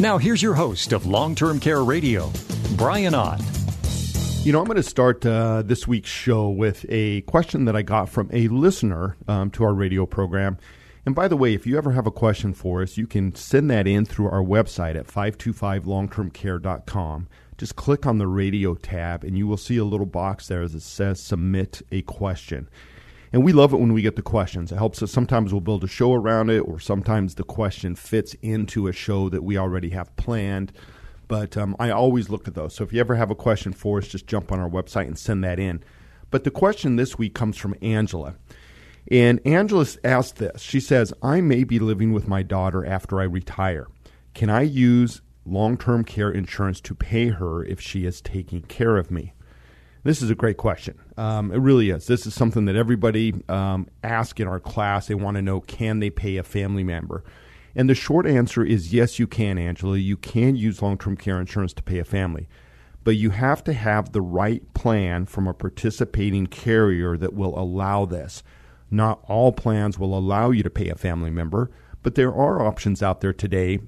Now, here's your host of Long Term Care Radio, Brian Ott. You know, I'm going to start uh, this week's show with a question that I got from a listener um, to our radio program. And by the way, if you ever have a question for us, you can send that in through our website at 525longtermcare.com. Just click on the radio tab, and you will see a little box there that says submit a question. And we love it when we get the questions. It helps us. Sometimes we'll build a show around it, or sometimes the question fits into a show that we already have planned. But um, I always look at those. So if you ever have a question for us, just jump on our website and send that in. But the question this week comes from Angela. And Angela asked this. She says, I may be living with my daughter after I retire. Can I use long term care insurance to pay her if she is taking care of me? This is a great question. Um, it really is. This is something that everybody um, asks in our class. They want to know can they pay a family member? And the short answer is yes, you can, Angela. You can use long term care insurance to pay a family. But you have to have the right plan from a participating carrier that will allow this. Not all plans will allow you to pay a family member, but there are options out there today.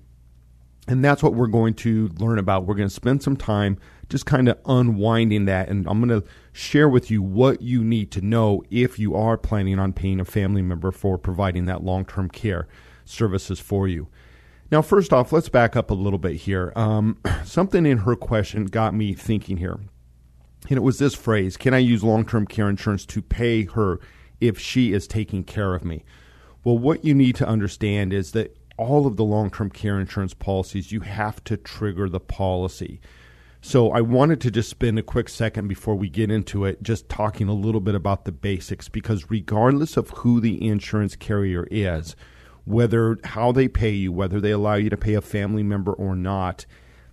And that's what we're going to learn about. We're going to spend some time just kind of unwinding that. And I'm going to share with you what you need to know if you are planning on paying a family member for providing that long term care services for you. Now, first off, let's back up a little bit here. Um, something in her question got me thinking here. And it was this phrase Can I use long term care insurance to pay her if she is taking care of me? Well, what you need to understand is that all of the long term care insurance policies, you have to trigger the policy. So I wanted to just spend a quick second before we get into it, just talking a little bit about the basics, because regardless of who the insurance carrier is, whether how they pay you, whether they allow you to pay a family member or not,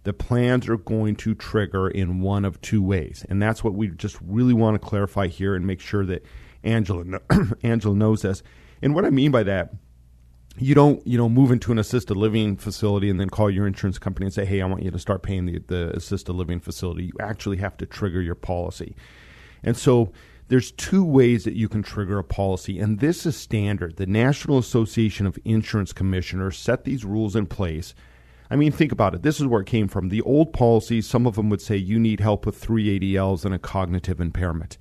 the plans are going to trigger in one of two ways. And that's what we just really want to clarify here and make sure that Angela Angela knows this. And what I mean by that, you don't you know move into an assisted living facility and then call your insurance company and say, "Hey, I want you to start paying the the assisted living facility." You actually have to trigger your policy. And so there's two ways that you can trigger a policy, and this is standard. The National Association of Insurance Commissioners set these rules in place. I mean, think about it. This is where it came from. The old policies, some of them would say you need help with three ADLs and a cognitive impairment.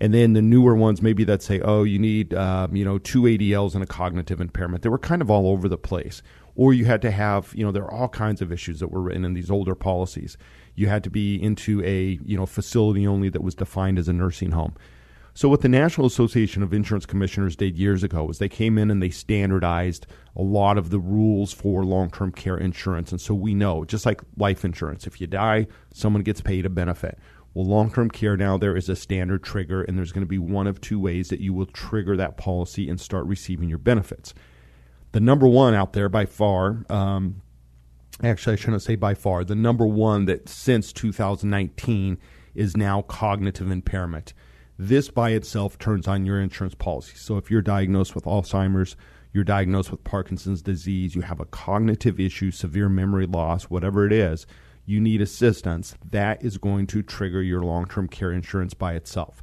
And then the newer ones, maybe that say, oh, you need, um, you know, two ADLs and a cognitive impairment. They were kind of all over the place. Or you had to have, you know, there are all kinds of issues that were written in these older policies. You had to be into a, you know, facility only that was defined as a nursing home. So, what the National Association of Insurance Commissioners did years ago was they came in and they standardized a lot of the rules for long term care insurance. And so we know, just like life insurance, if you die, someone gets paid a benefit. Well, long term care now, there is a standard trigger, and there's going to be one of two ways that you will trigger that policy and start receiving your benefits. The number one out there by far, um, actually, I shouldn't say by far, the number one that since 2019 is now cognitive impairment. This by itself turns on your insurance policy. So if you're diagnosed with Alzheimer's, you're diagnosed with Parkinson's disease, you have a cognitive issue, severe memory loss, whatever it is, you need assistance, that is going to trigger your long term care insurance by itself.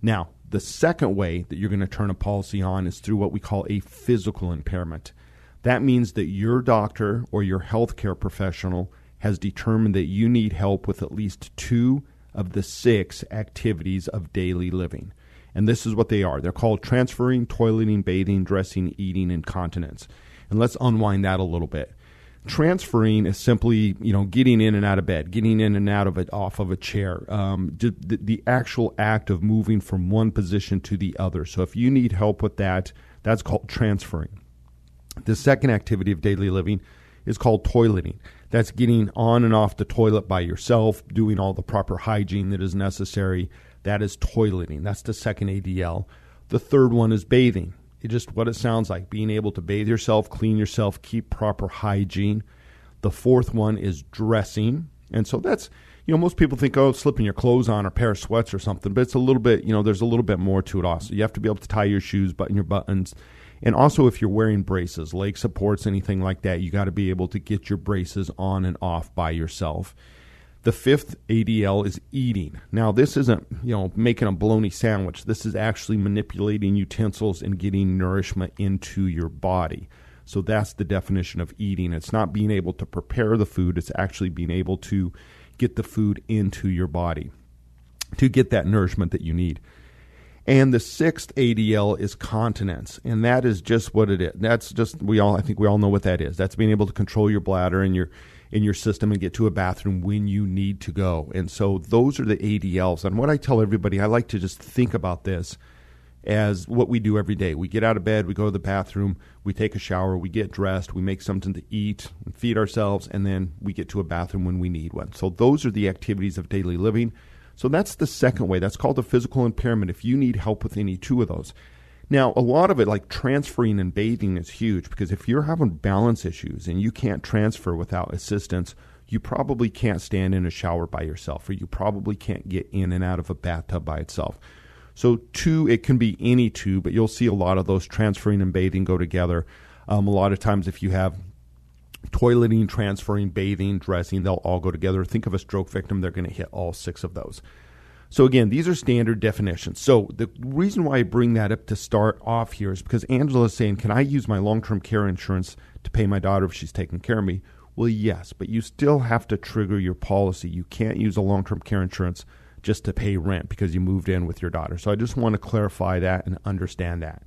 Now, the second way that you're going to turn a policy on is through what we call a physical impairment. That means that your doctor or your healthcare professional has determined that you need help with at least two of the six activities of daily living. And this is what they are. They're called transferring, toileting, bathing, dressing, eating, and continence. And let's unwind that a little bit. Transferring is simply, you know, getting in and out of bed, getting in and out of it off of a chair. Um, the, the actual act of moving from one position to the other. So if you need help with that, that's called transferring. The second activity of daily living is called toileting. That's getting on and off the toilet by yourself, doing all the proper hygiene that is necessary. That is toileting. That's the second ADL. The third one is bathing. Just what it sounds like being able to bathe yourself, clean yourself, keep proper hygiene. The fourth one is dressing. And so that's, you know, most people think, oh, slipping your clothes on or pair of sweats or something, but it's a little bit, you know, there's a little bit more to it also. You have to be able to tie your shoes, button your buttons. And also, if you're wearing braces, leg supports, anything like that, you got to be able to get your braces on and off by yourself. The fifth ADL is eating. Now, this isn't, you know, making a bologna sandwich. This is actually manipulating utensils and getting nourishment into your body. So that's the definition of eating. It's not being able to prepare the food, it's actually being able to get the food into your body to get that nourishment that you need. And the sixth ADL is continence, and that is just what it is. That's just we all I think we all know what that is. That's being able to control your bladder and your in your system and get to a bathroom when you need to go. And so those are the ADLs. And what I tell everybody, I like to just think about this as what we do every day. We get out of bed, we go to the bathroom, we take a shower, we get dressed, we make something to eat, feed ourselves, and then we get to a bathroom when we need one. So those are the activities of daily living. So that's the second way. That's called a physical impairment if you need help with any two of those. Now, a lot of it, like transferring and bathing, is huge because if you're having balance issues and you can't transfer without assistance, you probably can't stand in a shower by yourself, or you probably can't get in and out of a bathtub by itself. So, two, it can be any two, but you'll see a lot of those transferring and bathing go together. Um, a lot of times, if you have toileting, transferring, bathing, dressing, they'll all go together. Think of a stroke victim, they're going to hit all six of those. So again, these are standard definitions. So the reason why I bring that up to start off here is because Angela is saying, "Can I use my long-term care insurance to pay my daughter if she's taking care of me?" Well, yes, but you still have to trigger your policy. You can't use a long-term care insurance just to pay rent because you moved in with your daughter. So I just want to clarify that and understand that.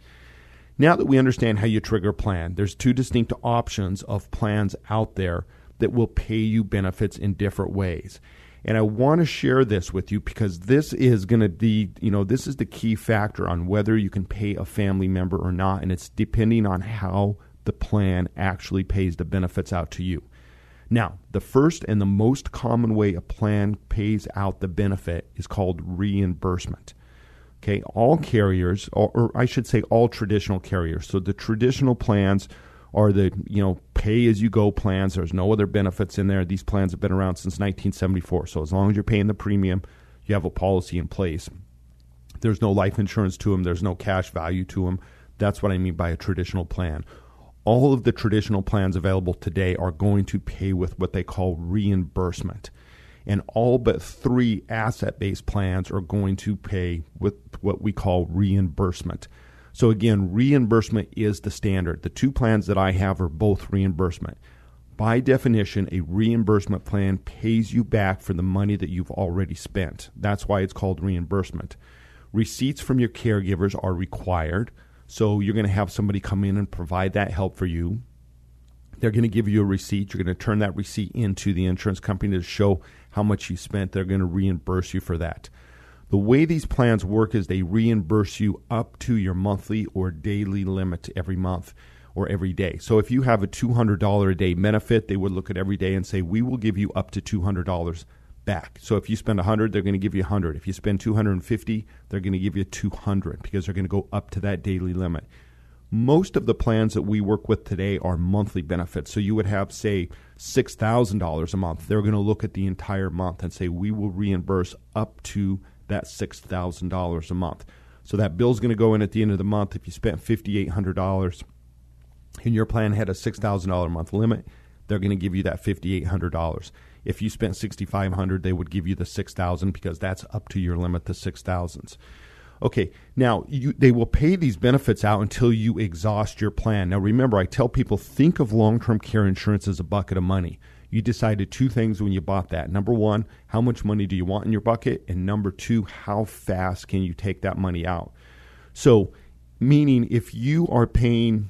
Now that we understand how you trigger a plan, there's two distinct options of plans out there that will pay you benefits in different ways. And I want to share this with you because this is going to be, you know, this is the key factor on whether you can pay a family member or not. And it's depending on how the plan actually pays the benefits out to you. Now, the first and the most common way a plan pays out the benefit is called reimbursement. Okay, all carriers, or, or I should say all traditional carriers. So the traditional plans are the you know pay as you go plans. There's no other benefits in there. These plans have been around since 1974. So as long as you're paying the premium, you have a policy in place. There's no life insurance to them. There's no cash value to them. That's what I mean by a traditional plan. All of the traditional plans available today are going to pay with what they call reimbursement. And all but three asset based plans are going to pay with what we call reimbursement. So again, reimbursement is the standard. The two plans that I have are both reimbursement. By definition, a reimbursement plan pays you back for the money that you've already spent. That's why it's called reimbursement. Receipts from your caregivers are required. So you're going to have somebody come in and provide that help for you. They're going to give you a receipt. You're going to turn that receipt into the insurance company to show how much you spent. They're going to reimburse you for that. The way these plans work is they reimburse you up to your monthly or daily limit every month or every day. So if you have a $200 a day benefit, they would look at every day and say, "We will give you up to $200 back." So if you spend 100, they're going to give you 100. If you spend 250, they're going to give you 200 because they're going to go up to that daily limit. Most of the plans that we work with today are monthly benefits. So you would have say $6,000 a month. They're going to look at the entire month and say, "We will reimburse up to that $6,000 a month. So that bill's going to go in at the end of the month. If you spent $5,800 and your plan had a $6,000 a month limit, they're going to give you that $5,800. If you spent 6500 they would give you the 6000 because that's up to your limit, the 6000s. Okay, now you, they will pay these benefits out until you exhaust your plan. Now remember, I tell people think of long term care insurance as a bucket of money you decided two things when you bought that. Number one, how much money do you want in your bucket? And number two, how fast can you take that money out? So, meaning if you are paying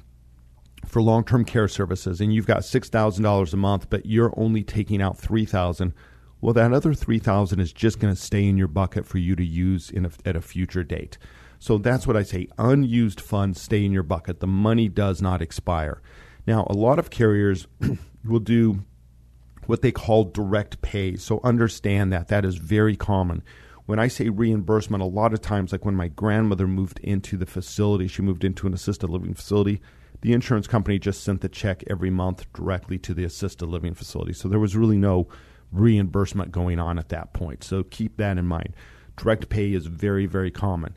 for long-term care services and you've got $6,000 a month but you're only taking out 3000 well that other 3000 is just going to stay in your bucket for you to use a, at a future date. So that's what I say unused funds stay in your bucket. The money does not expire. Now, a lot of carriers will do what they call direct pay. So understand that. That is very common. When I say reimbursement, a lot of times, like when my grandmother moved into the facility, she moved into an assisted living facility. The insurance company just sent the check every month directly to the assisted living facility. So there was really no reimbursement going on at that point. So keep that in mind. Direct pay is very, very common.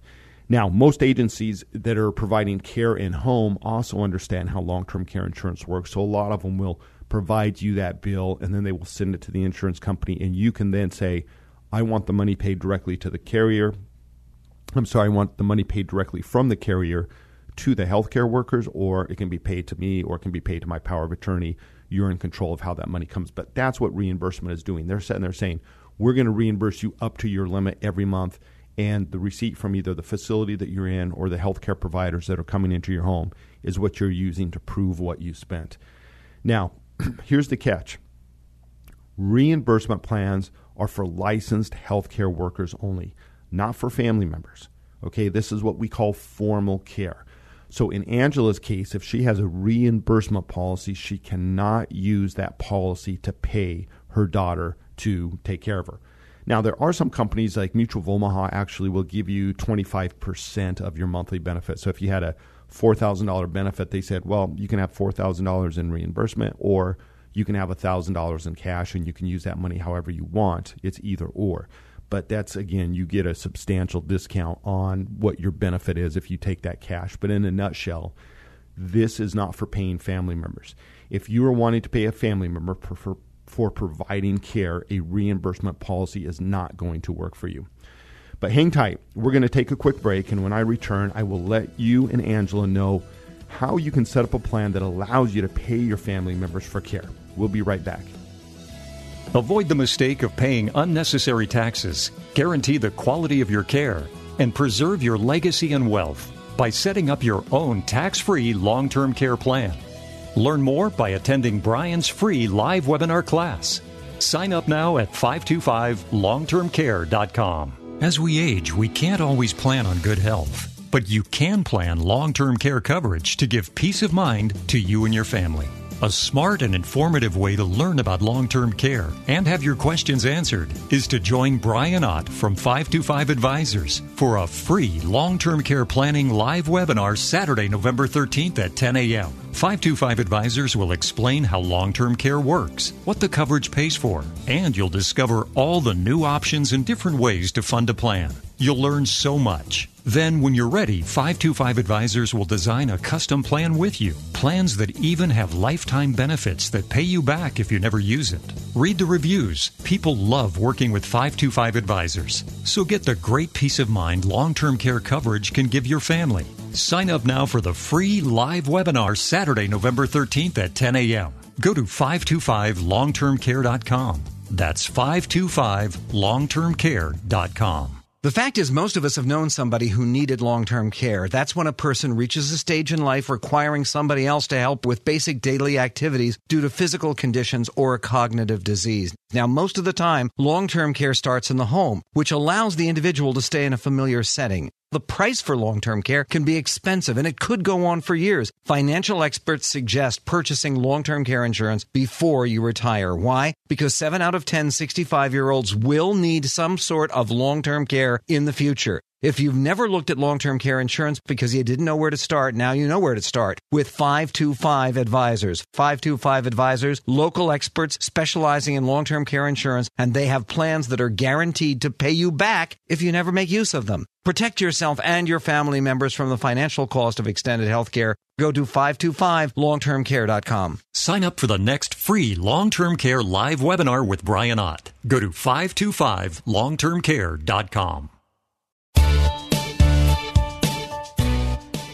Now, most agencies that are providing care in home also understand how long term care insurance works. So a lot of them will provide you that bill and then they will send it to the insurance company, and you can then say, I want the money paid directly to the carrier. I'm sorry, I want the money paid directly from the carrier to the healthcare workers, or it can be paid to me, or it can be paid to my power of attorney. You're in control of how that money comes. But that's what reimbursement is doing. They're sitting there saying, we're going to reimburse you up to your limit every month, and the receipt from either the facility that you're in or the healthcare providers that are coming into your home is what you're using to prove what you spent. Now, here's the catch reimbursement plans are for licensed healthcare workers only, not for family members. Okay, this is what we call formal care. So in Angela's case, if she has a reimbursement policy, she cannot use that policy to pay her daughter to take care of her. Now, there are some companies like Mutual of Omaha actually will give you 25% of your monthly benefit. So if you had a $4,000 benefit, they said, well, you can have $4,000 in reimbursement or you can have $1,000 in cash and you can use that money however you want. It's either or. But that's again you get a substantial discount on what your benefit is if you take that cash. But in a nutshell this is not for paying family members. If you are wanting to pay a family member for, for providing care a reimbursement policy is not going to work for you but hang tight we're going to take a quick break and when i return i will let you and angela know how you can set up a plan that allows you to pay your family members for care we'll be right back Avoid the mistake of paying unnecessary taxes, guarantee the quality of your care, and preserve your legacy and wealth by setting up your own tax free long term care plan. Learn more by attending Brian's free live webinar class. Sign up now at 525longtermcare.com. As we age, we can't always plan on good health, but you can plan long term care coverage to give peace of mind to you and your family. A smart and informative way to learn about long term care and have your questions answered is to join Brian Ott from 525 Advisors for a free long term care planning live webinar Saturday, November 13th at 10 a.m. 525 Advisors will explain how long term care works, what the coverage pays for, and you'll discover all the new options and different ways to fund a plan. You'll learn so much. Then, when you're ready, 525 Advisors will design a custom plan with you. Plans that even have lifetime benefits that pay you back if you never use it. Read the reviews. People love working with 525 Advisors. So get the great peace of mind long term care coverage can give your family. Sign up now for the free live webinar Saturday, November 13th at 10 a.m. Go to 525longtermcare.com. That's 525longtermcare.com. The fact is, most of us have known somebody who needed long term care. That's when a person reaches a stage in life requiring somebody else to help with basic daily activities due to physical conditions or a cognitive disease. Now, most of the time, long term care starts in the home, which allows the individual to stay in a familiar setting. The price for long term care can be expensive and it could go on for years. Financial experts suggest purchasing long term care insurance before you retire. Why? Because 7 out of 10 65 year olds will need some sort of long term care in the future. If you've never looked at long term care insurance because you didn't know where to start, now you know where to start with 525 Advisors. 525 Advisors, local experts specializing in long term care insurance, and they have plans that are guaranteed to pay you back if you never make use of them. Protect yourself and your family members from the financial cost of extended health care. Go to 525longtermcare.com. Sign up for the next free long term care live webinar with Brian Ott. Go to 525longtermcare.com.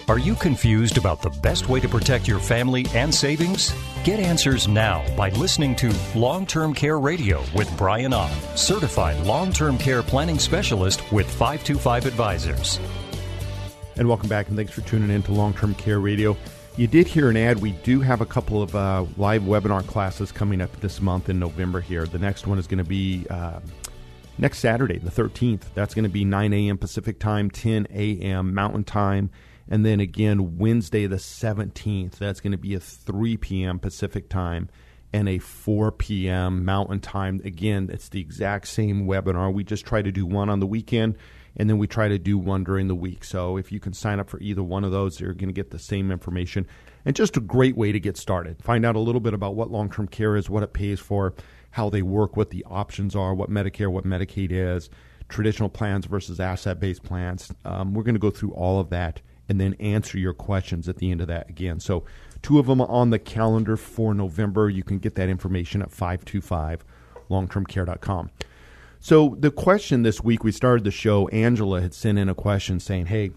Are you confused about the best way to protect your family and savings? Get answers now by listening to Long Term Care Radio with Brian Ott, certified long term care planning specialist with 525 Advisors. And welcome back, and thanks for tuning in to Long Term Care Radio. You did hear an ad. We do have a couple of uh, live webinar classes coming up this month in November here. The next one is going to be uh, next Saturday, the 13th. That's going to be 9 a.m. Pacific Time, 10 a.m. Mountain Time. And then again, Wednesday the 17th, that's going to be a 3 p.m. Pacific time and a 4 p.m. Mountain time. Again, it's the exact same webinar. We just try to do one on the weekend and then we try to do one during the week. So if you can sign up for either one of those, you're going to get the same information. And just a great way to get started. Find out a little bit about what long term care is, what it pays for, how they work, what the options are, what Medicare, what Medicaid is, traditional plans versus asset based plans. Um, we're going to go through all of that and then answer your questions at the end of that again. So, two of them on the calendar for November. You can get that information at 525 longtermcare.com. So, the question this week, we started the show. Angela had sent in a question saying, Hey,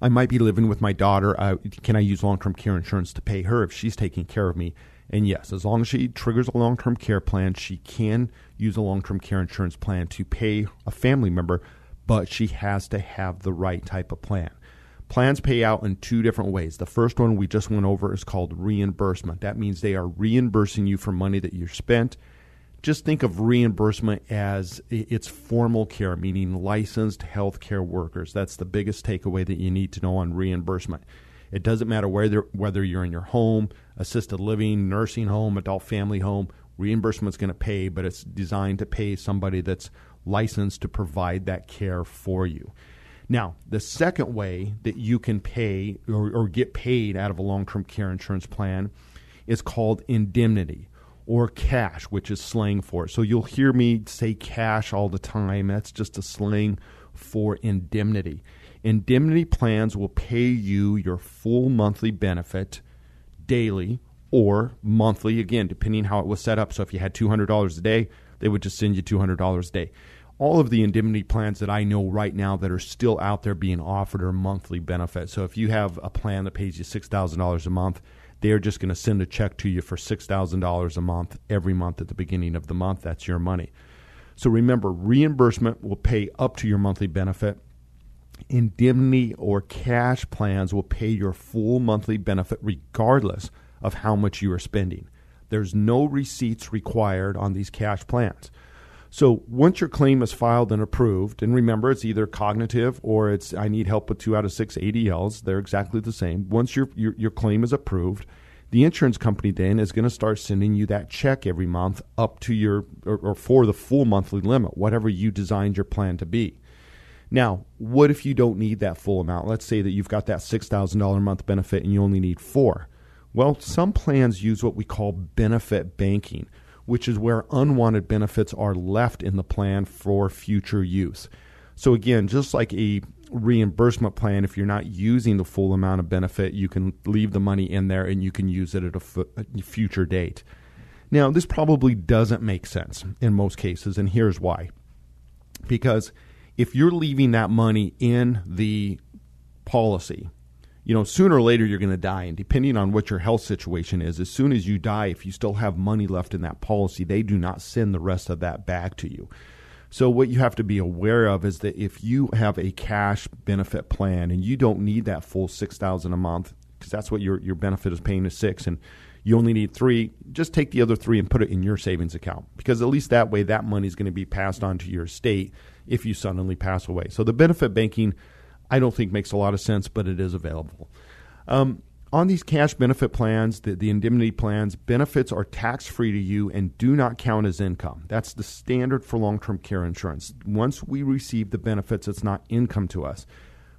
I might be living with my daughter. Uh, can I use long term care insurance to pay her if she's taking care of me? And yes, as long as she triggers a long term care plan, she can use a long term care insurance plan to pay a family member, but she has to have the right type of plan. Plans pay out in two different ways. The first one we just went over is called reimbursement. That means they are reimbursing you for money that you spent. Just think of reimbursement as it's formal care, meaning licensed healthcare workers. That's the biggest takeaway that you need to know on reimbursement. It doesn't matter whether whether you're in your home, assisted living, nursing home, adult family home, reimbursement's going to pay, but it's designed to pay somebody that's licensed to provide that care for you. Now, the second way that you can pay or, or get paid out of a long term care insurance plan is called indemnity or cash, which is slang for it. So you'll hear me say cash all the time. That's just a slang for indemnity. Indemnity plans will pay you your full monthly benefit daily or monthly, again, depending how it was set up. So if you had $200 a day, they would just send you $200 a day. All of the indemnity plans that I know right now that are still out there being offered are monthly benefits. So if you have a plan that pays you $6,000 a month, they're just going to send a check to you for $6,000 a month every month at the beginning of the month. That's your money. So remember, reimbursement will pay up to your monthly benefit. Indemnity or cash plans will pay your full monthly benefit regardless of how much you are spending. There's no receipts required on these cash plans. So once your claim is filed and approved, and remember it's either cognitive or it's I need help with two out of six ADLs, they're exactly the same. Once your your, your claim is approved, the insurance company then is going to start sending you that check every month up to your or, or for the full monthly limit, whatever you designed your plan to be. Now, what if you don't need that full amount? Let's say that you've got that $6,000 a month benefit and you only need four. Well, some plans use what we call benefit banking, which is where unwanted benefits are left in the plan for future use. So, again, just like a reimbursement plan, if you're not using the full amount of benefit, you can leave the money in there and you can use it at a, f- a future date. Now, this probably doesn't make sense in most cases, and here's why. Because if you're leaving that money in the policy, you know, sooner or later you're going to die. And depending on what your health situation is, as soon as you die, if you still have money left in that policy, they do not send the rest of that back to you. So, what you have to be aware of is that if you have a cash benefit plan and you don't need that full 6000 a month, because that's what your, your benefit is paying is six, and you only need three, just take the other three and put it in your savings account. Because at least that way, that money is going to be passed on to your estate if you suddenly pass away. So, the benefit banking I don't think makes a lot of sense, but it is available. Um, on these cash benefit plans, the, the indemnity plans, benefits are tax free to you and do not count as income. That's the standard for long term care insurance. Once we receive the benefits, it's not income to us.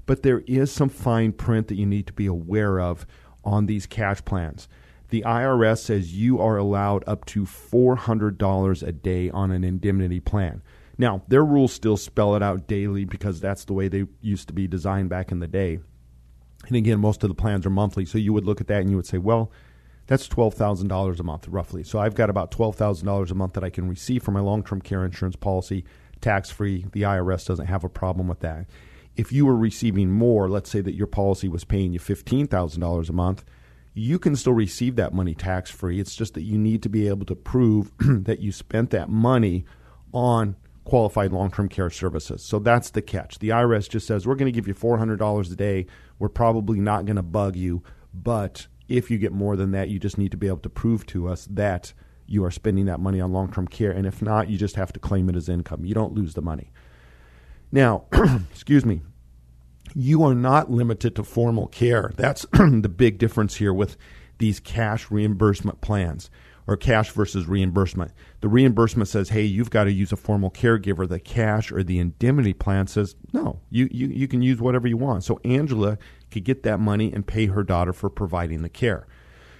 But there is some fine print that you need to be aware of on these cash plans. The IRS says you are allowed up to $400 a day on an indemnity plan. Now, their rules still spell it out daily because that's the way they used to be designed back in the day. And again, most of the plans are monthly. So you would look at that and you would say, well, that's $12,000 a month roughly. So I've got about $12,000 a month that I can receive for my long term care insurance policy, tax free. The IRS doesn't have a problem with that. If you were receiving more, let's say that your policy was paying you $15,000 a month, you can still receive that money tax free. It's just that you need to be able to prove that you spent that money on qualified long term care services. So that's the catch. The IRS just says, we're going to give you $400 a day. We're probably not going to bug you, but if you get more than that, you just need to be able to prove to us that you are spending that money on long term care. And if not, you just have to claim it as income. You don't lose the money. Now, excuse me, you are not limited to formal care. That's the big difference here with these cash reimbursement plans or cash versus reimbursement. The reimbursement says, hey, you've got to use a formal caregiver. The cash or the indemnity plan says, no, you, you, you can use whatever you want. So Angela could get that money and pay her daughter for providing the care.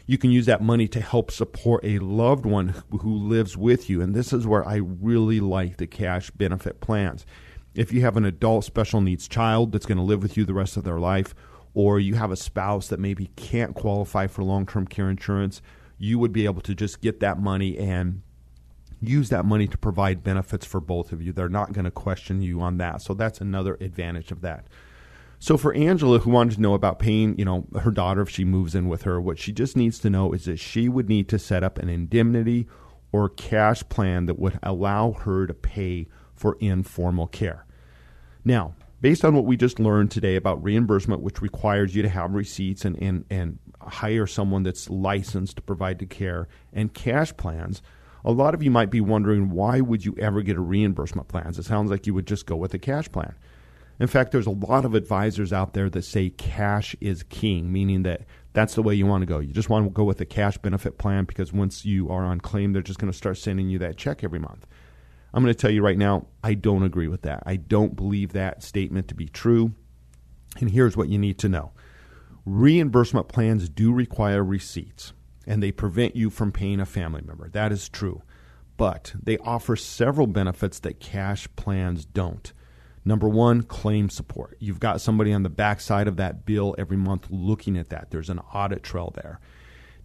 You can use that money to help support a loved one who lives with you. And this is where I really like the cash benefit plans. If you have an adult special needs child that's going to live with you the rest of their life, or you have a spouse that maybe can't qualify for long term care insurance, you would be able to just get that money and use that money to provide benefits for both of you. They're not going to question you on that. So that's another advantage of that. So for Angela, who wanted to know about paying, you know, her daughter if she moves in with her, what she just needs to know is that she would need to set up an indemnity or cash plan that would allow her to pay for informal care. Now, based on what we just learned today about reimbursement, which requires you to have receipts and, and, and hire someone that's licensed to provide the care, and cash plans, a lot of you might be wondering why would you ever get a reimbursement plan? It sounds like you would just go with a cash plan. In fact, there's a lot of advisors out there that say cash is king, meaning that that's the way you want to go. You just want to go with a cash benefit plan because once you are on claim, they're just going to start sending you that check every month. I'm going to tell you right now, I don't agree with that. I don't believe that statement to be true. And here's what you need to know reimbursement plans do require receipts, and they prevent you from paying a family member. That is true. But they offer several benefits that cash plans don't. Number one, claim support. You've got somebody on the backside of that bill every month looking at that. There's an audit trail there.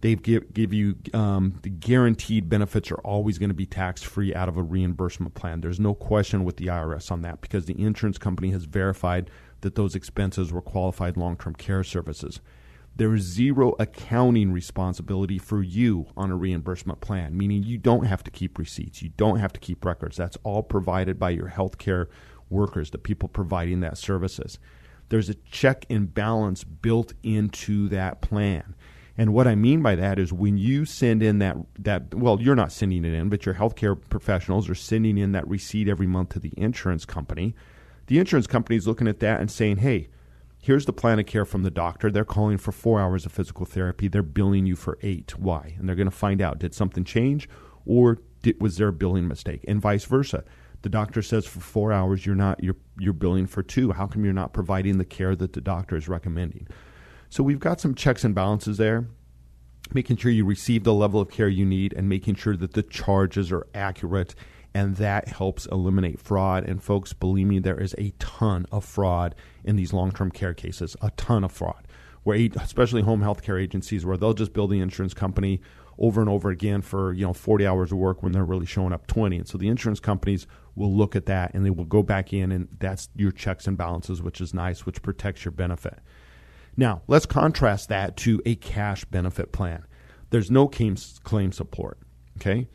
They give, give you um, the guaranteed benefits are always going to be tax free out of a reimbursement plan. There's no question with the IRS on that because the insurance company has verified that those expenses were qualified long term care services. There is zero accounting responsibility for you on a reimbursement plan, meaning you don't have to keep receipts, you don't have to keep records. That's all provided by your health care workers, the people providing that services. There's a check and balance built into that plan. And what I mean by that is when you send in that that well, you're not sending it in, but your healthcare professionals are sending in that receipt every month to the insurance company. The insurance company is looking at that and saying, "Hey, here's the plan of care from the doctor. They're calling for 4 hours of physical therapy. They're billing you for 8. Why?" And they're going to find out did something change or did, was there a billing mistake? And vice versa the doctor says for four hours you're not you're you're billing for two. How come you're not providing the care that the doctor is recommending? So we've got some checks and balances there, making sure you receive the level of care you need and making sure that the charges are accurate and that helps eliminate fraud. And folks, believe me, there is a ton of fraud in these long-term care cases, a ton of fraud. Where especially home health care agencies, where they'll just bill the insurance company over and over again for you know 40 hours of work when they're really showing up 20 and so the insurance companies will look at that and they will go back in and that's your checks and balances which is nice which protects your benefit now let's contrast that to a cash benefit plan there's no claim, claim support okay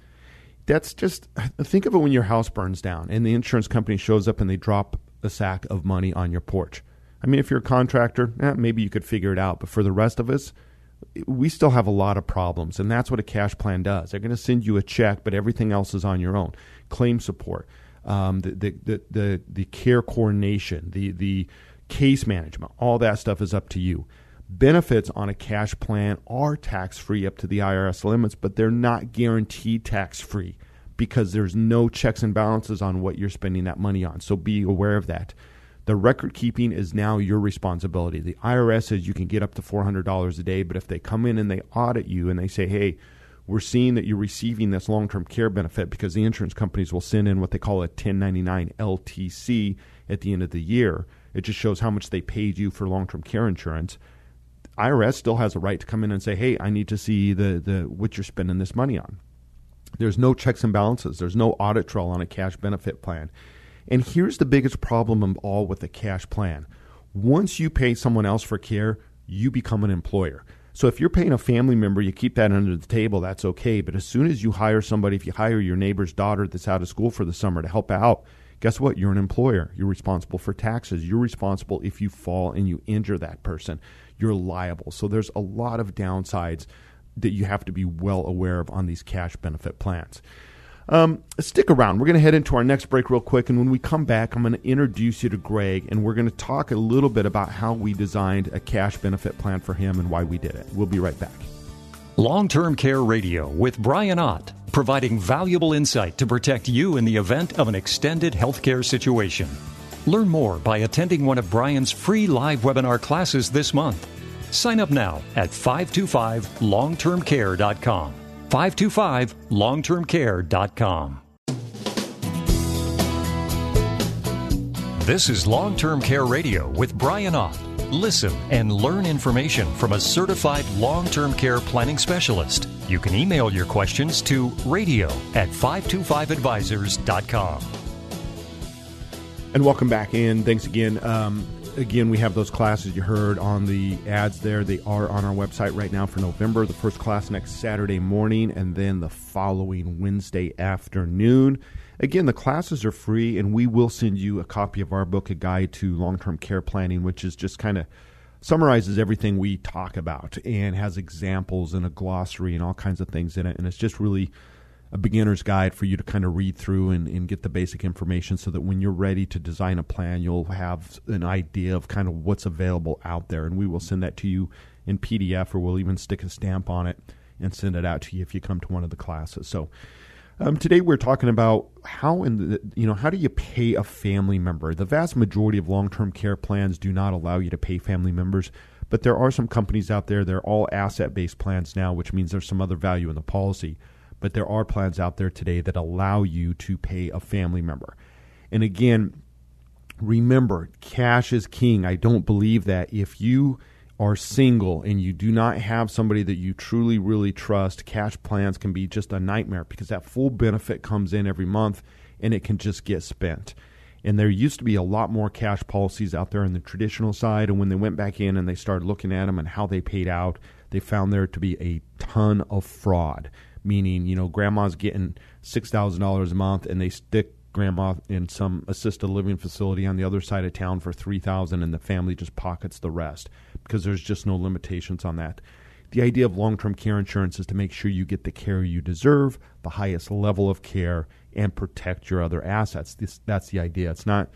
that's just think of it when your house burns down and the insurance company shows up and they drop a sack of money on your porch i mean if you're a contractor eh, maybe you could figure it out but for the rest of us we still have a lot of problems, and that's what a cash plan does. They're going to send you a check, but everything else is on your own. Claim support, um, the, the, the, the, the care coordination, the, the case management, all that stuff is up to you. Benefits on a cash plan are tax free up to the IRS limits, but they're not guaranteed tax free because there's no checks and balances on what you're spending that money on. So be aware of that. The record keeping is now your responsibility. The IRS says you can get up to $400 a day, but if they come in and they audit you and they say, hey, we're seeing that you're receiving this long term care benefit because the insurance companies will send in what they call a 1099 LTC at the end of the year. It just shows how much they paid you for long term care insurance. IRS still has a right to come in and say, "Hey, I need to see the, the what you're spending this money on." There's no checks and balances. There's no audit trail on a cash benefit plan. And here's the biggest problem of all with a cash plan. Once you pay someone else for care, you become an employer. So if you're paying a family member, you keep that under the table, that's okay. But as soon as you hire somebody, if you hire your neighbor's daughter that's out of school for the summer to help out, guess what? You're an employer. You're responsible for taxes. You're responsible if you fall and you injure that person. You're liable. So there's a lot of downsides that you have to be well aware of on these cash benefit plans. Um, stick around. We're going to head into our next break real quick. And when we come back, I'm going to introduce you to Greg, and we're going to talk a little bit about how we designed a cash benefit plan for him and why we did it. We'll be right back. Long Term Care Radio with Brian Ott, providing valuable insight to protect you in the event of an extended healthcare situation. Learn more by attending one of Brian's free live webinar classes this month. Sign up now at 525longtermcare.com. 525longtermcare.com. This is Long Term Care Radio with Brian Ott. Listen and learn information from a certified long term care planning specialist. You can email your questions to radio at 525advisors.com. And welcome back in. Thanks again. Um, again, we have those classes you heard on the ads there. They are on our website right now for November. The first class next Saturday morning, and then the following Wednesday afternoon. Again, the classes are free, and we will send you a copy of our book, A Guide to Long Term Care Planning, which is just kind of summarizes everything we talk about and has examples and a glossary and all kinds of things in it. And it's just really a beginner's guide for you to kind of read through and, and, get the basic information so that when you're ready to design a plan, you'll have an idea of kind of what's available out there. And we will send that to you in PDF or we'll even stick a stamp on it and send it out to you if you come to one of the classes. So um, today we're talking about how in the, you know how do you pay a family member? The vast majority of long-term care plans do not allow you to pay family members, but there are some companies out there. They're all asset-based plans now, which means there's some other value in the policy. But there are plans out there today that allow you to pay a family member. And again, remember, cash is king. I don't believe that if you are single and you do not have somebody that you truly, really trust, cash plans can be just a nightmare because that full benefit comes in every month and it can just get spent. And there used to be a lot more cash policies out there on the traditional side. And when they went back in and they started looking at them and how they paid out, they found there to be a ton of fraud. Meaning, you know, grandma's getting $6,000 a month and they stick grandma in some assisted living facility on the other side of town for 3000 and the family just pockets the rest because there's just no limitations on that. The idea of long-term care insurance is to make sure you get the care you deserve, the highest level of care and protect your other assets. This, that's the idea. It's not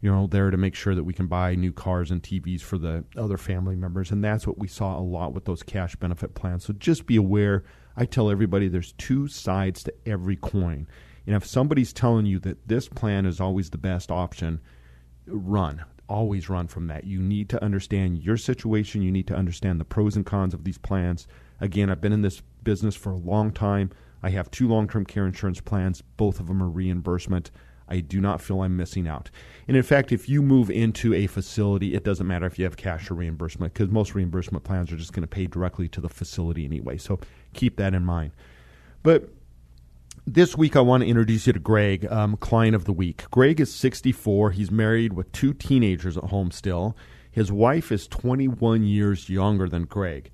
you know there to make sure that we can buy new cars and TVs for the other family members and that's what we saw a lot with those cash benefit plans. So just be aware. I tell everybody there's two sides to every coin and if somebody's telling you that this plan is always the best option, run. Always run from that. You need to understand your situation. You need to understand the pros and cons of these plans. Again, I've been in this business for a long time. I have two long term care insurance plans, both of them are reimbursement. I do not feel I'm missing out. And in fact, if you move into a facility, it doesn't matter if you have cash or reimbursement because most reimbursement plans are just going to pay directly to the facility anyway. So keep that in mind. But this week, I want to introduce you to Greg, um, client of the week. Greg is 64. He's married with two teenagers at home still. His wife is 21 years younger than Greg.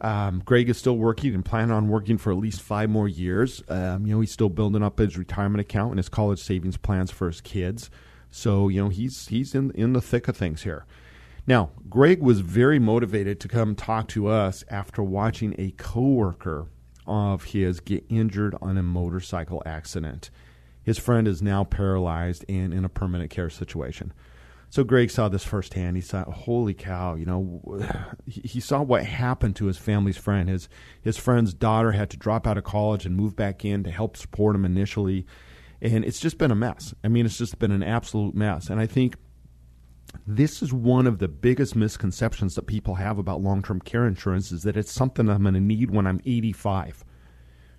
Um, Greg is still working and planning on working for at least five more years. Um, you know, he's still building up his retirement account and his college savings plans for his kids. So, you know, he's he's in in the thick of things here. Now, Greg was very motivated to come talk to us after watching a coworker of his get injured on a motorcycle accident. His friend is now paralyzed and in a permanent care situation. So Greg saw this firsthand. He saw, holy cow, you know, he saw what happened to his family's friend. His his friend's daughter had to drop out of college and move back in to help support him initially. And it's just been a mess. I mean, it's just been an absolute mess. And I think this is one of the biggest misconceptions that people have about long-term care insurance is that it's something I'm going to need when I'm 85,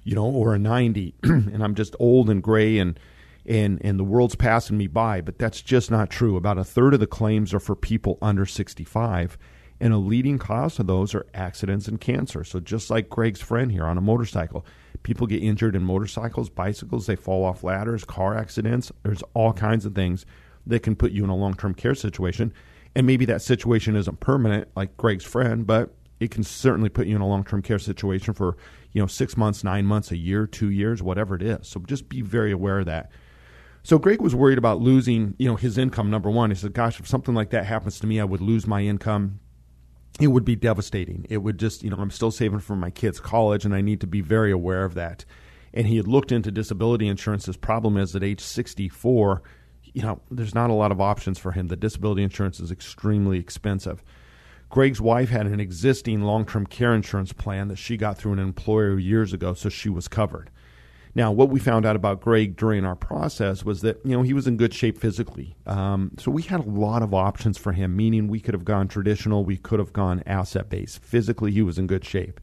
you know, or 90, and I'm just old and gray and and and the world's passing me by. But that's just not true. About a third of the claims are for people under 65, and a leading cause of those are accidents and cancer. So just like Greg's friend here on a motorcycle, people get injured in motorcycles, bicycles, they fall off ladders, car accidents. There's all kinds of things that can put you in a long term care situation. And maybe that situation isn't permanent, like Greg's friend, but it can certainly put you in a long term care situation for, you know, six months, nine months, a year, two years, whatever it is. So just be very aware of that. So Greg was worried about losing, you know, his income. Number one, he said, "Gosh, if something like that happens to me, I would lose my income. It would be devastating. It would just, you know, I'm still saving for my kids' college, and I need to be very aware of that." And he had looked into disability insurance. His problem is at age 64, you know, there's not a lot of options for him. The disability insurance is extremely expensive. Greg's wife had an existing long term care insurance plan that she got through an employer years ago, so she was covered. Now, what we found out about Greg during our process was that you know he was in good shape physically, um, so we had a lot of options for him. Meaning, we could have gone traditional, we could have gone asset based. Physically, he was in good shape.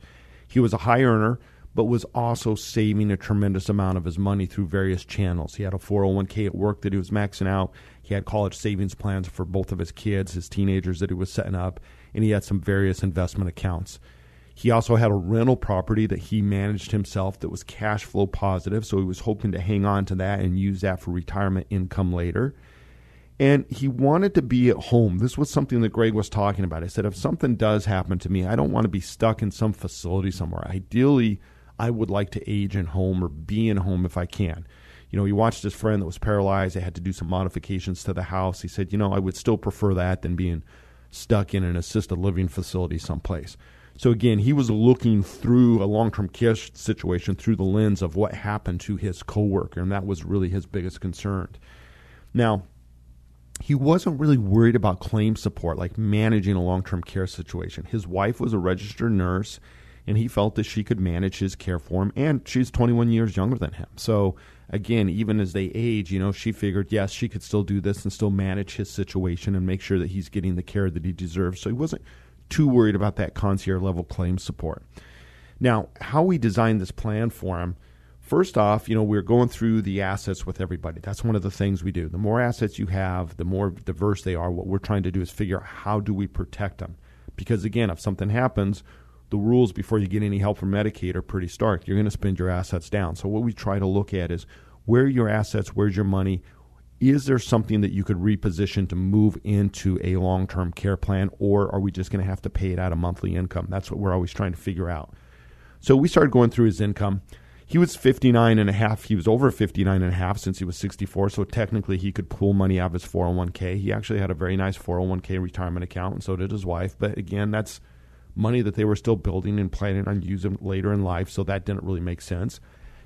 He was a high earner, but was also saving a tremendous amount of his money through various channels. He had a 401k at work that he was maxing out. He had college savings plans for both of his kids, his teenagers that he was setting up, and he had some various investment accounts. He also had a rental property that he managed himself that was cash flow positive, so he was hoping to hang on to that and use that for retirement income later. And he wanted to be at home. This was something that Greg was talking about. I said, if something does happen to me, I don't want to be stuck in some facility somewhere. Ideally, I would like to age in home or be in home if I can. You know, he watched his friend that was paralyzed. They had to do some modifications to the house. He said, you know, I would still prefer that than being stuck in an assisted living facility someplace. So again, he was looking through a long-term care situation through the lens of what happened to his coworker, and that was really his biggest concern. Now, he wasn't really worried about claim support, like managing a long-term care situation. His wife was a registered nurse, and he felt that she could manage his care for him, and she's 21 years younger than him. So again, even as they age, you know, she figured yes, she could still do this and still manage his situation and make sure that he's getting the care that he deserves. So he wasn't too worried about that concierge level claim support. Now, how we designed this plan for him, first off, you know, we're going through the assets with everybody. That's one of the things we do. The more assets you have, the more diverse they are. What we're trying to do is figure out how do we protect them. Because again, if something happens, the rules before you get any help from Medicaid are pretty stark. You're going to spend your assets down. So what we try to look at is where are your assets, where's your money, is there something that you could reposition to move into a long term care plan, or are we just going to have to pay it out of monthly income? That's what we're always trying to figure out. So we started going through his income. He was 59 and a half. He was over 59 and a half since he was 64. So technically, he could pull money out of his 401k. He actually had a very nice 401k retirement account, and so did his wife. But again, that's money that they were still building and planning on using later in life. So that didn't really make sense.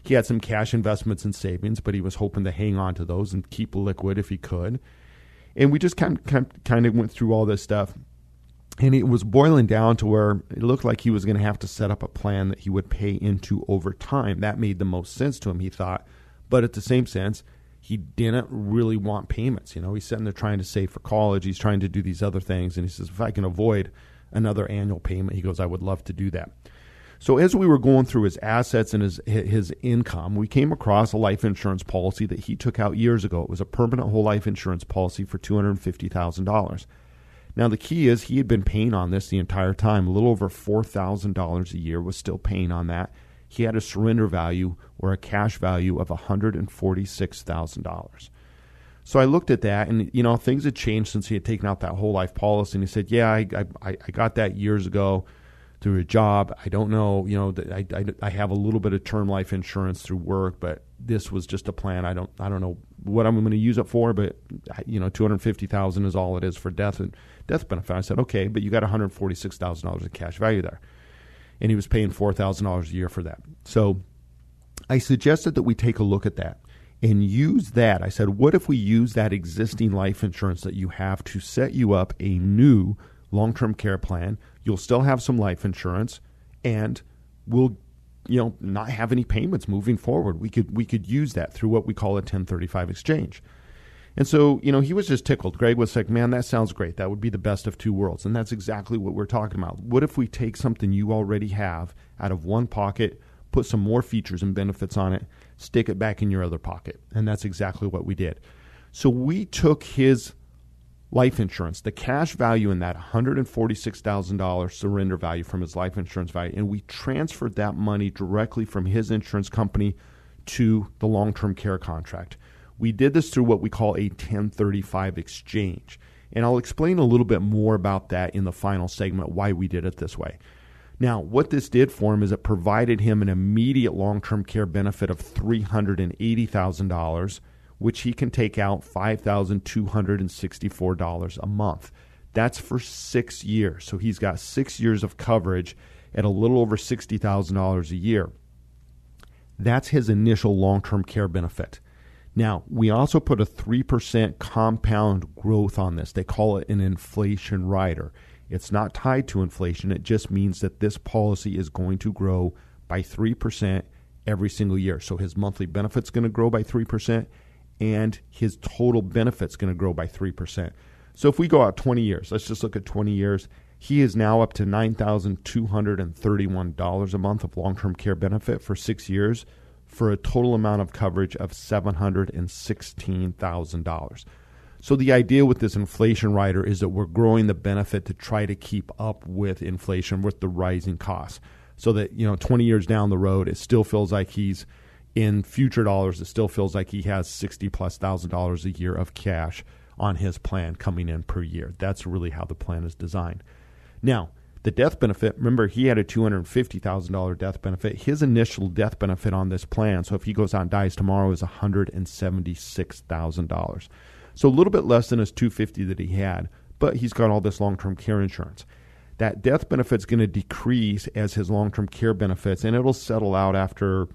He had some cash investments and savings, but he was hoping to hang on to those and keep liquid if he could. And we just kind of, kind of went through all this stuff. And it was boiling down to where it looked like he was going to have to set up a plan that he would pay into over time. That made the most sense to him, he thought. But at the same sense, he didn't really want payments. You know, he's sitting there trying to save for college. He's trying to do these other things. And he says, if I can avoid another annual payment, he goes, I would love to do that. So as we were going through his assets and his his income, we came across a life insurance policy that he took out years ago. It was a permanent whole life insurance policy for two hundred fifty thousand dollars. Now the key is he had been paying on this the entire time. A little over four thousand dollars a year was still paying on that. He had a surrender value or a cash value of one hundred and forty six thousand dollars. So I looked at that, and you know things had changed since he had taken out that whole life policy. And he said, "Yeah, I I, I got that years ago." Through a job. I don't know, you know, I, I, I have a little bit of term life insurance through work, but this was just a plan. I don't I don't know what I'm going to use it for, but you know, two hundred fifty thousand is all it is for death and death benefit. I said, okay, but you got one hundred forty six thousand dollars in cash value there, and he was paying four thousand dollars a year for that. So I suggested that we take a look at that and use that. I said, what if we use that existing life insurance that you have to set you up a new long term care plan You'll still have some life insurance, and we'll you know not have any payments moving forward. We could we could use that through what we call a 1035 exchange. And so, you know, he was just tickled. Greg was like, "Man, that sounds great. That would be the best of two worlds." And that's exactly what we're talking about. What if we take something you already have out of one pocket, put some more features and benefits on it, stick it back in your other pocket? And that's exactly what we did. So we took his life insurance, the cash value in that $146,000 surrender value from his life insurance value, and we transferred that money directly from his insurance company to the long term care contract. We did this through what we call a 1035 exchange. And I'll explain a little bit more about that in the final segment, why we did it this way. Now, what this did for him is it provided him an immediate long term care benefit of $380,000 which he can take out $5,264 a month. That's for six years. So he's got six years of coverage at a little over $60,000 a year. That's his initial long term care benefit. Now, we also put a 3% compound growth on this. They call it an inflation rider. It's not tied to inflation, it just means that this policy is going to grow by 3% every single year. So his monthly benefit's going to grow by 3% and his total benefit's going to grow by 3%. So if we go out 20 years, let's just look at 20 years. He is now up to $9,231 a month of long term care benefit for six years for a total amount of coverage of $716,000. So the idea with this inflation rider is that we're growing the benefit to try to keep up with inflation with the rising costs. So that, you know, 20 years down the road, it still feels like he's in future dollars, it still feels like he has 60 plus thousand dollars a year of cash on his plan coming in per year. That's really how the plan is designed. Now, the death benefit, remember, he had a $250,000 death benefit. His initial death benefit on this plan, so if he goes out and dies tomorrow, is $176,000. So a little bit less than his 250 that he had, but he's got all this long-term care insurance. That death benefit's going to decrease as his long-term care benefits, and it'll settle out after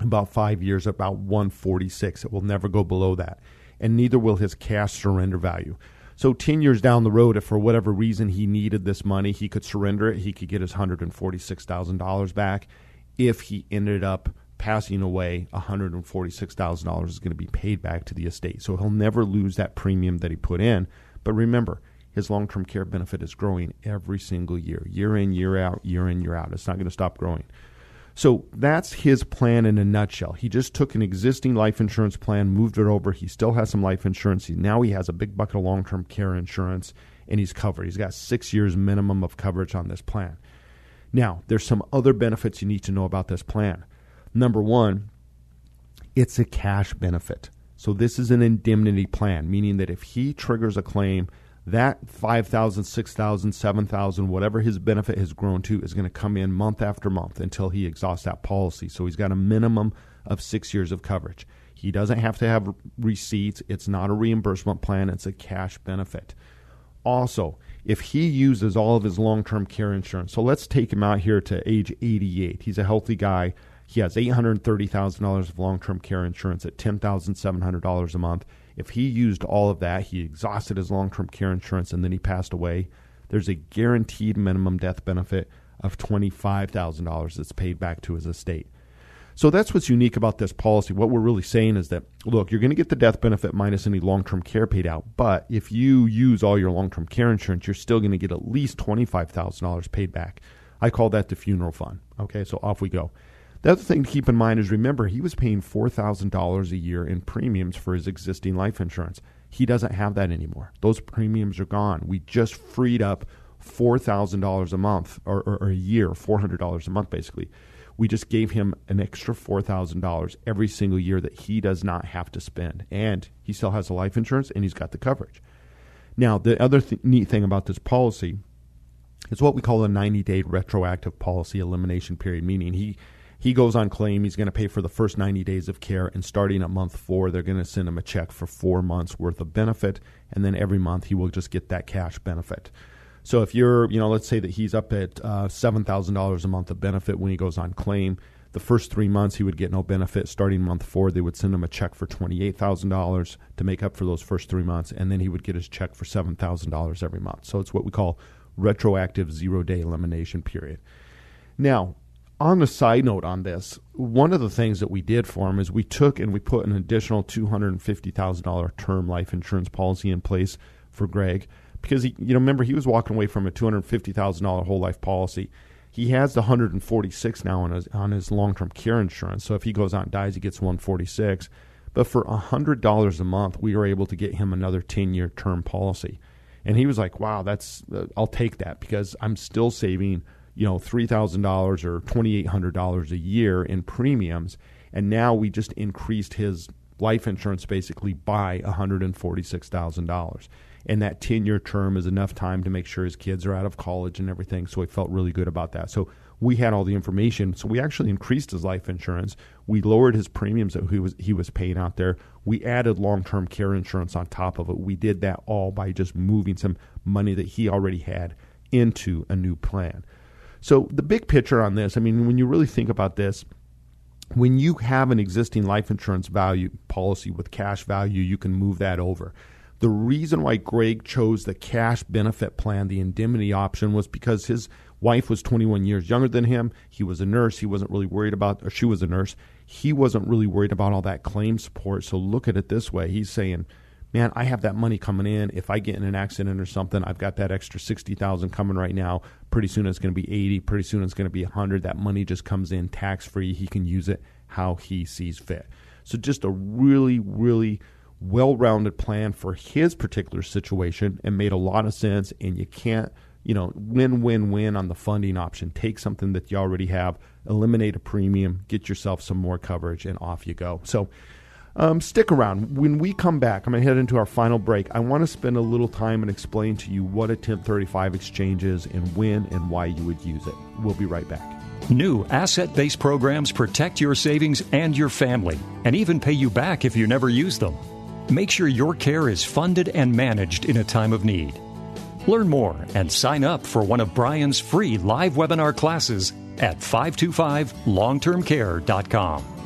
about five years, about 146. It will never go below that, and neither will his cash surrender value. So 10 years down the road, if for whatever reason he needed this money, he could surrender it. He could get his $146,000 back. If he ended up passing away, $146,000 is going to be paid back to the estate. So he'll never lose that premium that he put in. But remember, his long term care benefit is growing every single year, year in, year out, year in, year out. It's not going to stop growing. So that's his plan in a nutshell. He just took an existing life insurance plan, moved it over. He still has some life insurance. He, now he has a big bucket of long term care insurance, and he's covered. He's got six years minimum of coverage on this plan. Now, there's some other benefits you need to know about this plan. Number one, it's a cash benefit. So this is an indemnity plan, meaning that if he triggers a claim, that 5,000, 6,000, 7,000, whatever his benefit has grown to is going to come in month after month until he exhausts that policy. So he's got a minimum of 6 years of coverage. He doesn't have to have receipts. It's not a reimbursement plan, it's a cash benefit. Also, if he uses all of his long-term care insurance. So let's take him out here to age 88. He's a healthy guy he has $830,000 of long term care insurance at $10,700 a month. If he used all of that, he exhausted his long term care insurance and then he passed away, there's a guaranteed minimum death benefit of $25,000 that's paid back to his estate. So that's what's unique about this policy. What we're really saying is that, look, you're going to get the death benefit minus any long term care paid out. But if you use all your long term care insurance, you're still going to get at least $25,000 paid back. I call that the funeral fund. Okay, so off we go. The other thing to keep in mind is remember, he was paying $4,000 a year in premiums for his existing life insurance. He doesn't have that anymore. Those premiums are gone. We just freed up $4,000 a month or, or, or, a year, $400 a month basically. We just gave him an extra $4,000 every single year that he does not have to spend. And he still has the life insurance and he's got the coverage. Now, the other th- neat thing about this policy is what we call a 90 day retroactive policy elimination period, meaning he he goes on claim. He's going to pay for the first 90 days of care, and starting at month four, they're going to send him a check for four months worth of benefit, and then every month he will just get that cash benefit. So if you're, you know, let's say that he's up at uh, seven thousand dollars a month of benefit when he goes on claim. The first three months he would get no benefit. Starting month four, they would send him a check for twenty eight thousand dollars to make up for those first three months, and then he would get his check for seven thousand dollars every month. So it's what we call retroactive zero day elimination period. Now, on the side note on this, one of the things that we did for him is we took and we put an additional two hundred and fifty thousand dollar term life insurance policy in place for Greg because he, you know, remember he was walking away from a two hundred fifty thousand dollar whole life policy. He has the hundred and forty six now on his on his long term care insurance. So if he goes out and dies, he gets one forty six. But for hundred dollars a month, we were able to get him another ten year term policy, and he was like, "Wow, that's uh, I'll take that because I'm still saving." You know $3,000 or $2,800 a year in premiums, and now we just increased his life insurance basically by $146,000. And that 10 year term is enough time to make sure his kids are out of college and everything. So he felt really good about that. So we had all the information. So we actually increased his life insurance. We lowered his premiums that he was, he was paying out there. We added long term care insurance on top of it. We did that all by just moving some money that he already had into a new plan. So the big picture on this, I mean, when you really think about this, when you have an existing life insurance value policy with cash value, you can move that over. The reason why Greg chose the cash benefit plan, the indemnity option, was because his wife was 21 years younger than him. He was a nurse. He wasn't really worried about, or she was a nurse. He wasn't really worried about all that claim support. So look at it this way. He's saying, man, I have that money coming in. If I get in an accident or something, I've got that extra 60,000 coming right now. Pretty soon it's going to be 80. Pretty soon it's going to be 100. That money just comes in tax free. He can use it how he sees fit. So just a really, really well-rounded plan for his particular situation and made a lot of sense and you can't you know win win win on the funding option take something that you already have eliminate a premium get yourself some more coverage and off you go so um, stick around. When we come back, I'm going to head into our final break. I want to spend a little time and explain to you what a 1035 exchange is and when and why you would use it. We'll be right back. New asset based programs protect your savings and your family, and even pay you back if you never use them. Make sure your care is funded and managed in a time of need. Learn more and sign up for one of Brian's free live webinar classes at 525longtermcare.com.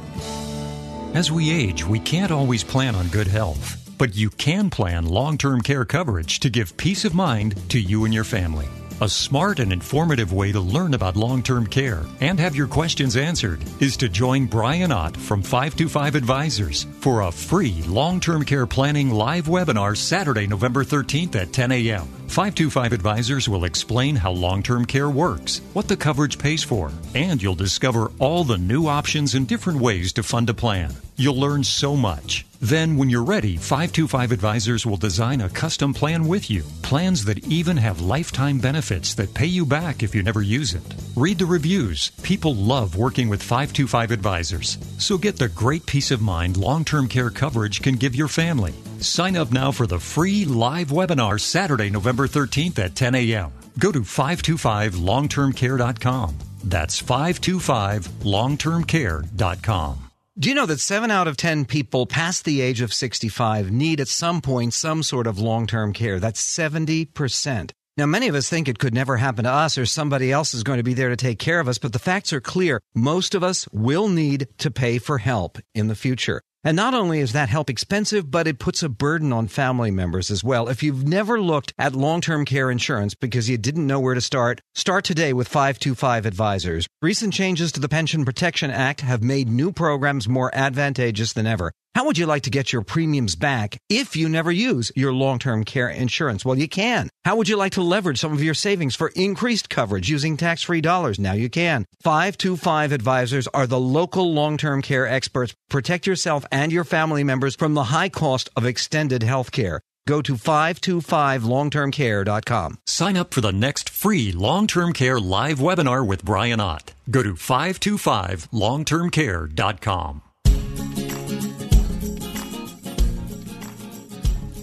As we age, we can't always plan on good health, but you can plan long term care coverage to give peace of mind to you and your family. A smart and informative way to learn about long term care and have your questions answered is to join Brian Ott from 525 Advisors for a free long term care planning live webinar Saturday, November 13th at 10 a.m. 525 Advisors will explain how long term care works, what the coverage pays for, and you'll discover all the new options and different ways to fund a plan. You'll learn so much. Then, when you're ready, 525 Advisors will design a custom plan with you. Plans that even have lifetime benefits that pay you back if you never use it. Read the reviews. People love working with 525 Advisors. So get the great peace of mind long term care coverage can give your family. Sign up now for the free live webinar Saturday, November 13th at 10 a.m. Go to 525longtermcare.com. That's 525longtermcare.com. Do you know that 7 out of 10 people past the age of 65 need at some point some sort of long term care? That's 70%. Now, many of us think it could never happen to us or somebody else is going to be there to take care of us, but the facts are clear. Most of us will need to pay for help in the future. And not only is that help expensive, but it puts a burden on family members as well. If you've never looked at long-term care insurance because you didn't know where to start, start today with 525 Advisors. Recent changes to the Pension Protection Act have made new programs more advantageous than ever. How would you like to get your premiums back if you never use your long-term care insurance? Well, you can. How would you like to leverage some of your savings for increased coverage using tax-free dollars? Now you can. 525 Advisors are the local long-term care experts. Protect yourself and your family members from the high cost of extended health care. Go to 525longtermcare.com. Sign up for the next free long term care live webinar with Brian Ott. Go to 525longtermcare.com.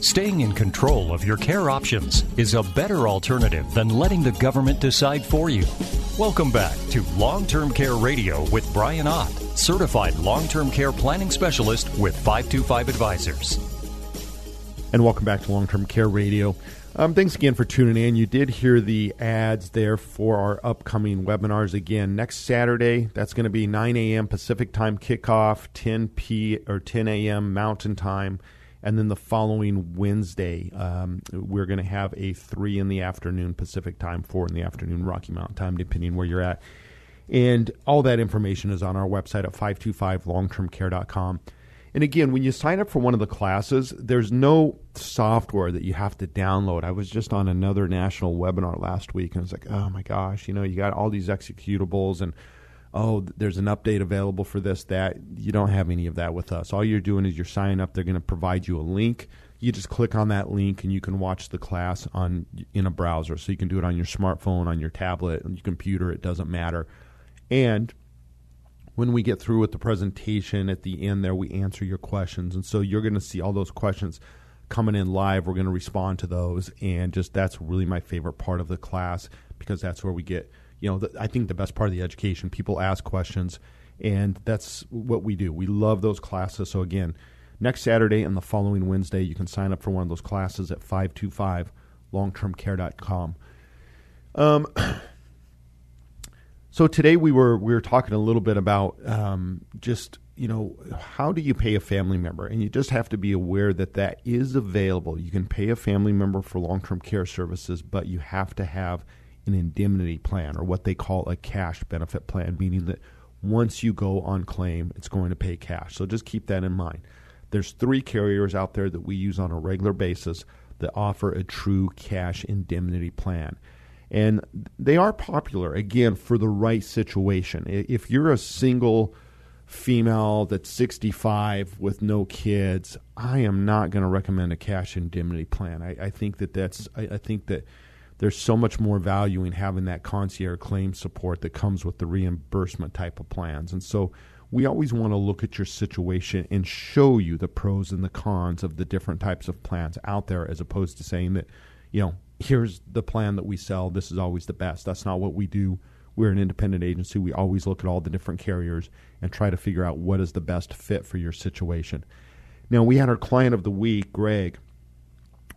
Staying in control of your care options is a better alternative than letting the government decide for you. Welcome back to Long Term Care Radio with Brian Ott, certified long term care planning specialist with 525 Advisors. And welcome back to Long Term Care Radio. Um, thanks again for tuning in. You did hear the ads there for our upcoming webinars. Again, next Saturday, that's going to be 9 a.m. Pacific time kickoff, 10 p or 10 a.m. Mountain time, and then the following Wednesday, um, we're going to have a three in the afternoon Pacific time, four in the afternoon Rocky Mountain time, depending where you're at. And all that information is on our website at 525longtermcare.com. And again, when you sign up for one of the classes, there's no software that you have to download. I was just on another national webinar last week and I was like, oh my gosh, you know, you got all these executables and oh, there's an update available for this, that. You don't have any of that with us. All you're doing is you're signing up. They're going to provide you a link. You just click on that link and you can watch the class on in a browser. So you can do it on your smartphone, on your tablet, on your computer. It doesn't matter. And when we get through with the presentation at the end there, we answer your questions. And so you're going to see all those questions coming in live. We're going to respond to those. And just that's really my favorite part of the class because that's where we get, you know, the, I think the best part of the education. People ask questions, and that's what we do. We love those classes. So again, next Saturday and the following Wednesday, you can sign up for one of those classes at 525longtermcare.com. Um, so today we were we were talking a little bit about um, just you know, how do you pay a family member? And you just have to be aware that that is available. You can pay a family member for long term care services, but you have to have an indemnity plan or what they call a cash benefit plan, meaning that once you go on claim, it's going to pay cash. So just keep that in mind. There's three carriers out there that we use on a regular basis that offer a true cash indemnity plan. And they are popular, again, for the right situation. If you're a single female that's 65 with no kids, I am not going to recommend a cash indemnity plan. I, I think that that's, I, I think that there's so much more value in having that concierge claim support that comes with the reimbursement type of plans. And so we always want to look at your situation and show you the pros and the cons of the different types of plans out there as opposed to saying that, you know, here's the plan that we sell, this is always the best. That's not what we do. We're an independent agency. We always look at all the different carriers and try to figure out what is the best fit for your situation. Now, we had our client of the week, Greg,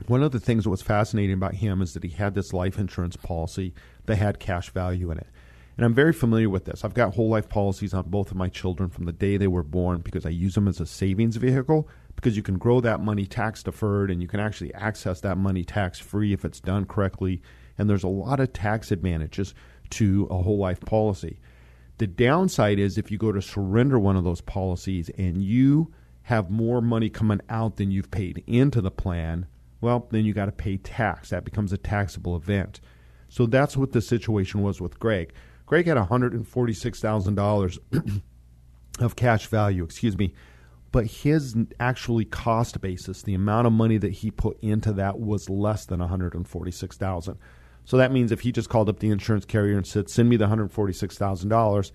one of the things that was fascinating about him is that he had this life insurance policy that had cash value in it. And I'm very familiar with this. I've got whole life policies on both of my children from the day they were born because I use them as a savings vehicle because you can grow that money tax deferred and you can actually access that money tax free if it's done correctly. And there's a lot of tax advantages to a whole life policy. The downside is if you go to surrender one of those policies and you have more money coming out than you've paid into the plan, well, then you got to pay tax. That becomes a taxable event. So that's what the situation was with Greg. Greg had $146,000 of cash value, excuse me, but his actually cost basis, the amount of money that he put into that was less than 146,000. So that means if he just called up the insurance carrier and said, "Send me the $146,000,"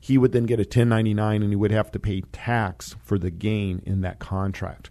he would then get a 1099 and he would have to pay tax for the gain in that contract.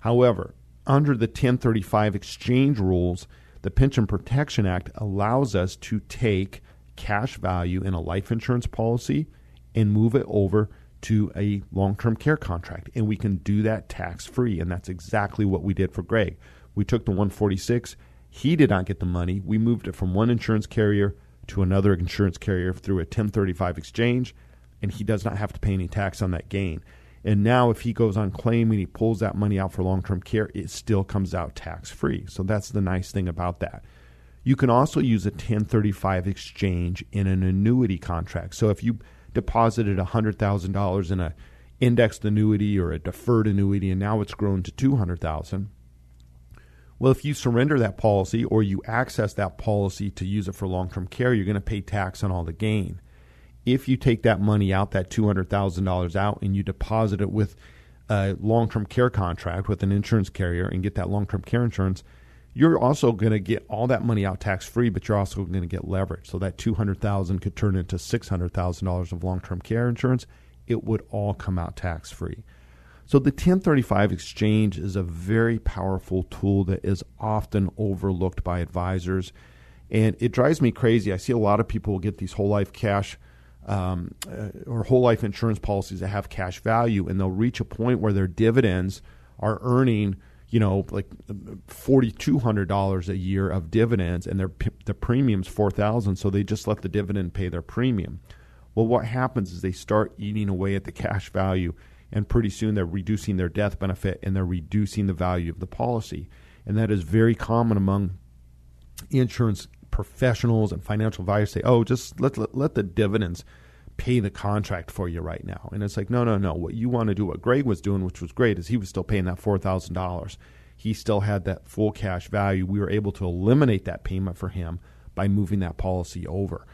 However, under the 1035 exchange rules, the Pension Protection Act allows us to take cash value in a life insurance policy and move it over to a long term care contract. And we can do that tax free. And that's exactly what we did for Greg. We took the 146. He did not get the money. We moved it from one insurance carrier to another insurance carrier through a 1035 exchange, and he does not have to pay any tax on that gain. And now, if he goes on claim and he pulls that money out for long term care, it still comes out tax free. So that's the nice thing about that. You can also use a 1035 exchange in an annuity contract. So if you deposited $100,000 in a indexed annuity or a deferred annuity and now it's grown to 200,000, well if you surrender that policy or you access that policy to use it for long-term care, you're going to pay tax on all the gain if you take that money out, that $200,000 out, and you deposit it with a long term care contract with an insurance carrier and get that long term care insurance, you're also going to get all that money out tax free, but you're also going to get leverage. So that 200,000 could turn into $600,000 of long term care insurance. It would all come out tax free. So the 1035 exchange is a very powerful tool that is often overlooked by advisors. And it drives me crazy. I see a lot of people get these whole life cash um, uh, or whole life insurance policies that have cash value, and they'll reach a point where their dividends are earning, you know, like forty two hundred dollars a year of dividends, and their the premium's four thousand, so they just let the dividend pay their premium. Well, what happens is they start eating away at the cash value, and pretty soon they're reducing their death benefit and they're reducing the value of the policy, and that is very common among insurance professionals and financial advisors say, "Oh, just let, let let the dividends pay the contract for you right now." And it's like, no, no, no. What you want to do, what Greg was doing, which was great, is he was still paying that four thousand dollars. He still had that full cash value. We were able to eliminate that payment for him by moving that policy over.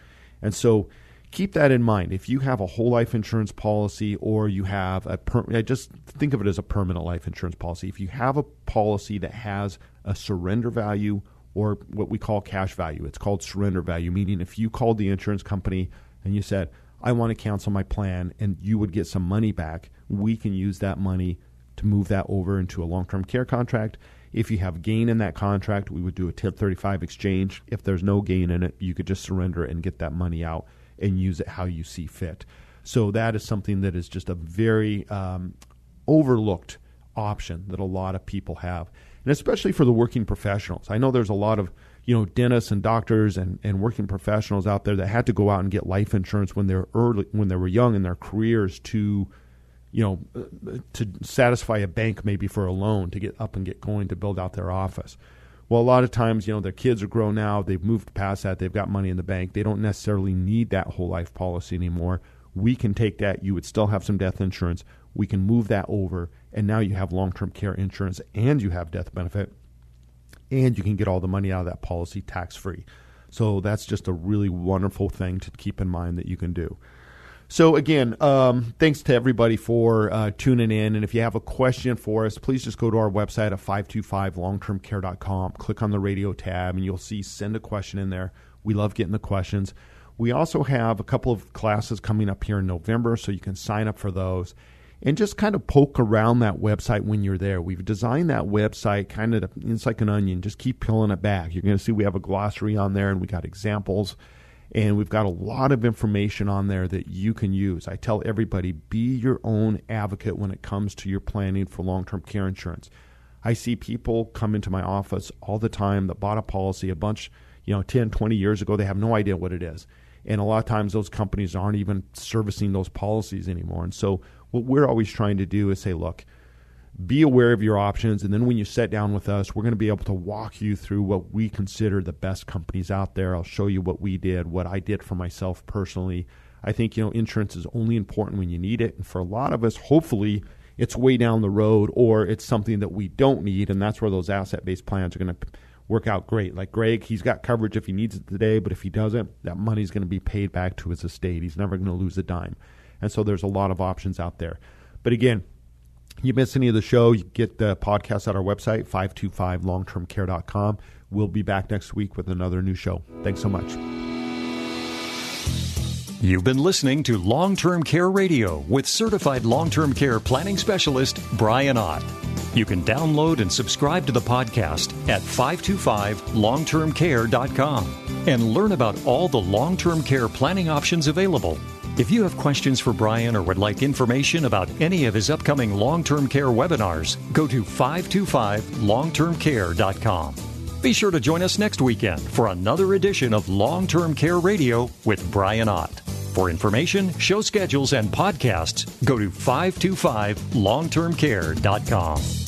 And so keep that in mind. If you have a whole life insurance policy or you have a per, just think of it as a permanent life insurance policy. If you have a policy that has a surrender value or what we call cash value. It's called surrender value, meaning if you called the insurance company and you said, I want to cancel my plan, and you would get some money back, we can use that money to move that over into a long term care contract. If you have gain in that contract, we would do a 1035 exchange. If there's no gain in it, you could just surrender and get that money out and use it how you see fit. So that is something that is just a very um, overlooked option that a lot of people have and especially for the working professionals. I know there's a lot of you know dentists and doctors and, and working professionals out there that had to go out and get life insurance when they were early when they were young in their careers to you know, uh, to satisfy a bank maybe for a loan to get up and get going to build out their office. Well, a lot of times, you know, their kids are grown now, they've moved past that, they've got money in the bank, they don't necessarily need that whole life policy anymore. We can take that, you would still have some death insurance, we can move that over, and now you have long term care insurance and you have death benefit, and you can get all the money out of that policy tax free. So that's just a really wonderful thing to keep in mind that you can do. So again, um, thanks to everybody for uh, tuning in. And if you have a question for us, please just go to our website at 525longtermcare.com. Click on the radio tab, and you'll see send a question in there. We love getting the questions. We also have a couple of classes coming up here in November, so you can sign up for those and just kind of poke around that website when you're there. We've designed that website kind of, it's like an onion. Just keep peeling it back. You're going to see we have a glossary on there, and we got examples and we've got a lot of information on there that you can use. I tell everybody be your own advocate when it comes to your planning for long term care insurance. I see people come into my office all the time that bought a policy a bunch, you know, 10, 20 years ago. They have no idea what it is. And a lot of times those companies aren't even servicing those policies anymore. And so what we're always trying to do is say, look, be aware of your options. And then when you sit down with us, we're going to be able to walk you through what we consider the best companies out there. I'll show you what we did, what I did for myself personally. I think, you know, insurance is only important when you need it. And for a lot of us, hopefully, it's way down the road or it's something that we don't need. And that's where those asset based plans are going to work out great. Like Greg, he's got coverage if he needs it today, but if he doesn't, that money's going to be paid back to his estate. He's never going to lose a dime. And so there's a lot of options out there. But again, you miss any of the show, you get the podcast at our website, 525longtermcare.com. We'll be back next week with another new show. Thanks so much. You've been listening to Long Term Care Radio with certified long term care planning specialist Brian Ott. You can download and subscribe to the podcast at 525longtermcare.com and learn about all the long term care planning options available if you have questions for Brian or would like information about any of his upcoming long term care webinars, go to 525longtermcare.com. Be sure to join us next weekend for another edition of Long Term Care Radio with Brian Ott. For information, show schedules, and podcasts, go to 525longtermcare.com.